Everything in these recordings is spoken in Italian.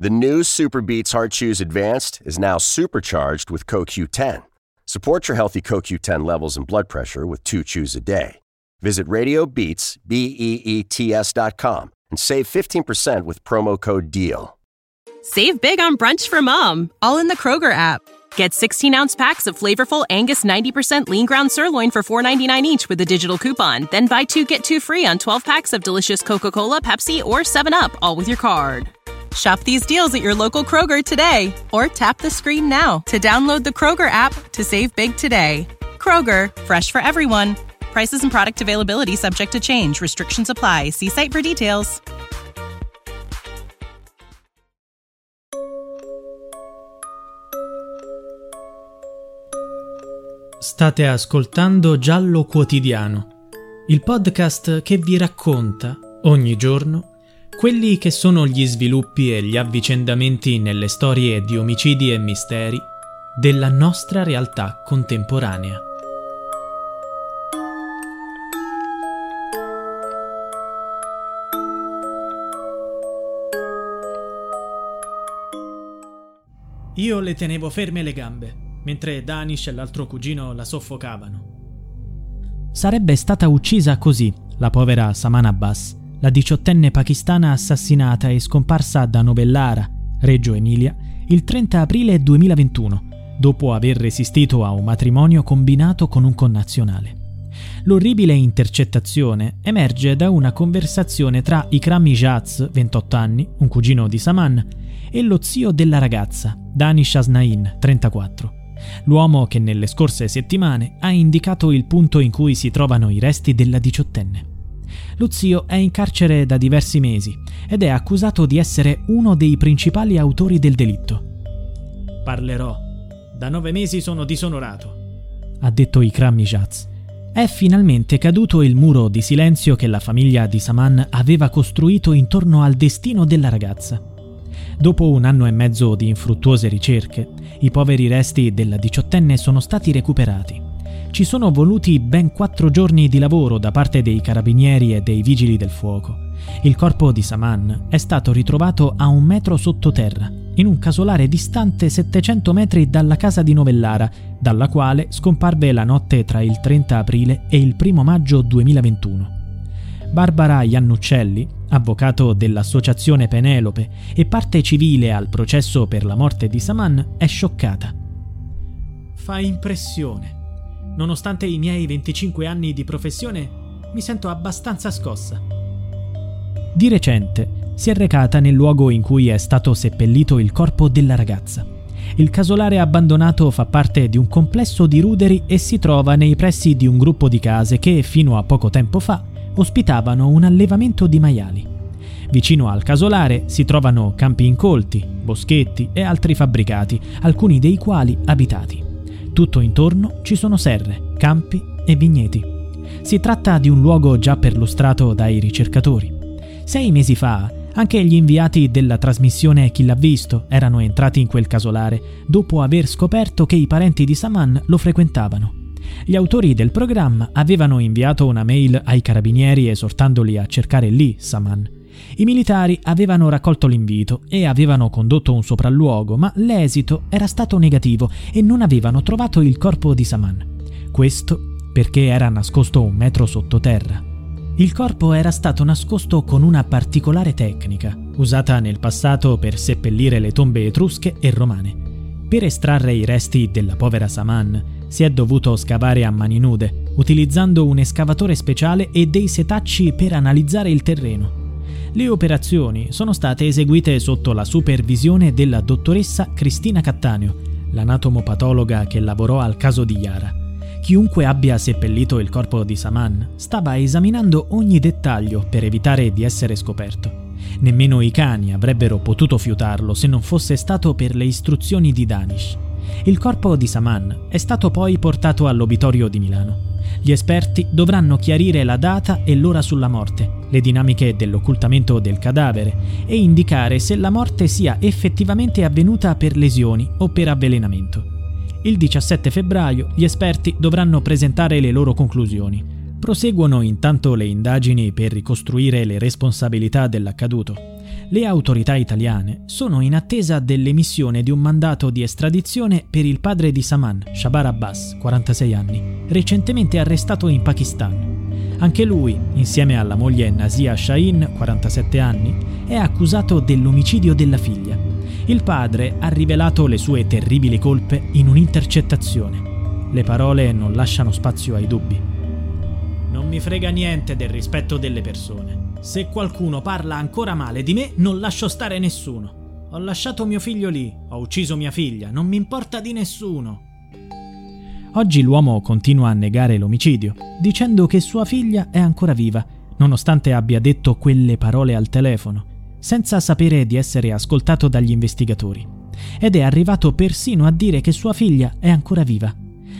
The new Super Beats Heart Chews Advanced is now supercharged with CoQ10. Support your healthy CoQ10 levels and blood pressure with two chews a day. Visit RadioBeats, B-E-E-T-S dot com and save 15% with promo code DEAL. Save big on brunch for mom, all in the Kroger app. Get 16 ounce packs of flavorful Angus 90% lean ground sirloin for $4.99 each with a digital coupon. Then buy two get two free on 12 packs of delicious Coca Cola, Pepsi, or 7UP, all with your card. Shop these deals at your local Kroger today or tap the screen now to download the Kroger app to save big today. Kroger, fresh for everyone. Prices and product availability subject to change. Restrictions apply. See site for details. State ascoltando Giallo Quotidiano, il podcast che vi racconta ogni giorno quelli che sono gli sviluppi e gli avvicendamenti nelle storie di omicidi e misteri della nostra realtà contemporanea. Io le tenevo ferme le gambe, mentre Danish e l'altro cugino la soffocavano. Sarebbe stata uccisa così la povera Saman Abbas, la diciottenne pakistana assassinata e scomparsa da Novellara, Reggio Emilia, il 30 aprile 2021, dopo aver resistito a un matrimonio combinato con un connazionale. L'orribile intercettazione emerge da una conversazione tra Ikram Ijaz, 28 anni, un cugino di Saman, e lo zio della ragazza, Danish Asnain, 34. L'uomo che nelle scorse settimane ha indicato il punto in cui si trovano i resti della diciottenne. Lo zio è in carcere da diversi mesi ed è accusato di essere uno dei principali autori del delitto. Parlerò. Da nove mesi sono disonorato, ha detto Ikram Mijaz. È finalmente caduto il muro di silenzio che la famiglia di Saman aveva costruito intorno al destino della ragazza. Dopo un anno e mezzo di infruttuose ricerche, i poveri resti della diciottenne sono stati recuperati. Ci sono voluti ben quattro giorni di lavoro da parte dei carabinieri e dei vigili del fuoco. Il corpo di Saman è stato ritrovato a un metro sottoterra, in un casolare distante 700 metri dalla casa di Novellara, dalla quale scomparve la notte tra il 30 aprile e il 1 maggio 2021. Barbara Iannuccelli, avvocato dell'Associazione Penelope e parte civile al processo per la morte di Saman, è scioccata. Fa impressione. Nonostante i miei 25 anni di professione, mi sento abbastanza scossa. Di recente si è recata nel luogo in cui è stato seppellito il corpo della ragazza. Il casolare abbandonato fa parte di un complesso di ruderi e si trova nei pressi di un gruppo di case che, fino a poco tempo fa, ospitavano un allevamento di maiali. Vicino al casolare si trovano campi incolti, boschetti e altri fabbricati, alcuni dei quali abitati. Tutto intorno ci sono serre, campi e vigneti. Si tratta di un luogo già perlustrato dai ricercatori. Sei mesi fa, anche gli inviati della trasmissione Chi l'ha visto erano entrati in quel casolare dopo aver scoperto che i parenti di Saman lo frequentavano. Gli autori del programma avevano inviato una mail ai carabinieri esortandoli a cercare lì Saman. I militari avevano raccolto l'invito e avevano condotto un sopralluogo, ma l'esito era stato negativo e non avevano trovato il corpo di Saman. Questo perché era nascosto un metro sottoterra. Il corpo era stato nascosto con una particolare tecnica, usata nel passato per seppellire le tombe etrusche e romane. Per estrarre i resti della povera Saman, si è dovuto scavare a mani nude, utilizzando un escavatore speciale e dei setacci per analizzare il terreno. Le operazioni sono state eseguite sotto la supervisione della dottoressa Cristina Cattaneo, l'anatomopatologa che lavorò al caso di Yara. Chiunque abbia seppellito il corpo di Saman stava esaminando ogni dettaglio per evitare di essere scoperto. Nemmeno i cani avrebbero potuto fiutarlo se non fosse stato per le istruzioni di Danish. Il corpo di Saman è stato poi portato all'obitorio di Milano. Gli esperti dovranno chiarire la data e l'ora sulla morte, le dinamiche dell'occultamento del cadavere e indicare se la morte sia effettivamente avvenuta per lesioni o per avvelenamento. Il 17 febbraio gli esperti dovranno presentare le loro conclusioni. Proseguono intanto le indagini per ricostruire le responsabilità dell'accaduto. Le autorità italiane sono in attesa dell'emissione di un mandato di estradizione per il padre di Saman, Shabar Abbas, 46 anni, recentemente arrestato in Pakistan. Anche lui, insieme alla moglie Nazia Shahin, 47 anni, è accusato dell'omicidio della figlia. Il padre ha rivelato le sue terribili colpe in un'intercettazione. Le parole non lasciano spazio ai dubbi. Non mi frega niente del rispetto delle persone. Se qualcuno parla ancora male di me, non lascio stare nessuno. Ho lasciato mio figlio lì, ho ucciso mia figlia, non mi importa di nessuno. Oggi l'uomo continua a negare l'omicidio, dicendo che sua figlia è ancora viva, nonostante abbia detto quelle parole al telefono, senza sapere di essere ascoltato dagli investigatori. Ed è arrivato persino a dire che sua figlia è ancora viva.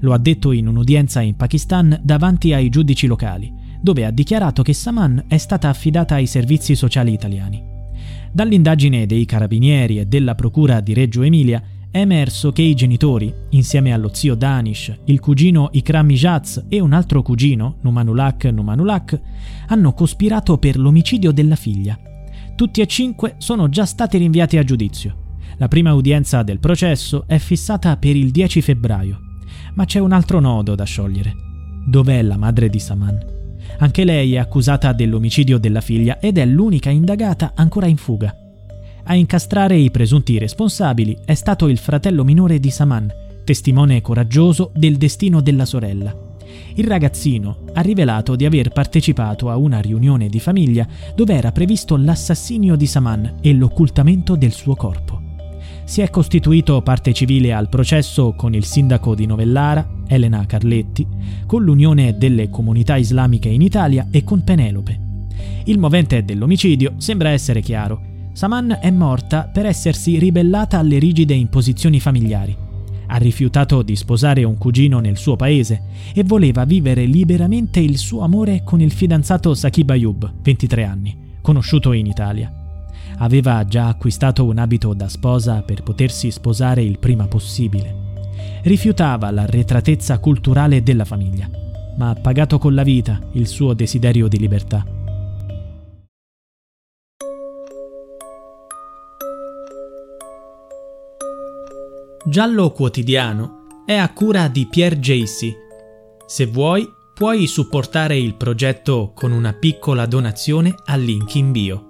Lo ha detto in un'udienza in Pakistan davanti ai giudici locali, dove ha dichiarato che Saman è stata affidata ai servizi sociali italiani. Dall'indagine dei carabinieri e della procura di Reggio Emilia è emerso che i genitori, insieme allo zio Danish, il cugino Ikram Ijaz e un altro cugino, Numanulak Numanulak, hanno cospirato per l'omicidio della figlia. Tutti e cinque sono già stati rinviati a giudizio. La prima udienza del processo è fissata per il 10 febbraio. Ma c'è un altro nodo da sciogliere. Dov'è la madre di Saman? Anche lei è accusata dell'omicidio della figlia ed è l'unica indagata ancora in fuga. A incastrare i presunti responsabili è stato il fratello minore di Saman, testimone coraggioso del destino della sorella. Il ragazzino ha rivelato di aver partecipato a una riunione di famiglia dove era previsto l'assassinio di Saman e l'occultamento del suo corpo si è costituito parte civile al processo con il sindaco di Novellara, Elena Carletti, con l'Unione delle Comunità Islamiche in Italia e con Penelope. Il movente dell'omicidio sembra essere chiaro. Saman è morta per essersi ribellata alle rigide imposizioni familiari. Ha rifiutato di sposare un cugino nel suo paese e voleva vivere liberamente il suo amore con il fidanzato Sakib Ayub, 23 anni, conosciuto in Italia aveva già acquistato un abito da sposa per potersi sposare il prima possibile. Rifiutava l'arretratezza culturale della famiglia, ma ha pagato con la vita il suo desiderio di libertà. Giallo Quotidiano è a cura di Pierre Jacy. Se vuoi, puoi supportare il progetto con una piccola donazione al link in bio.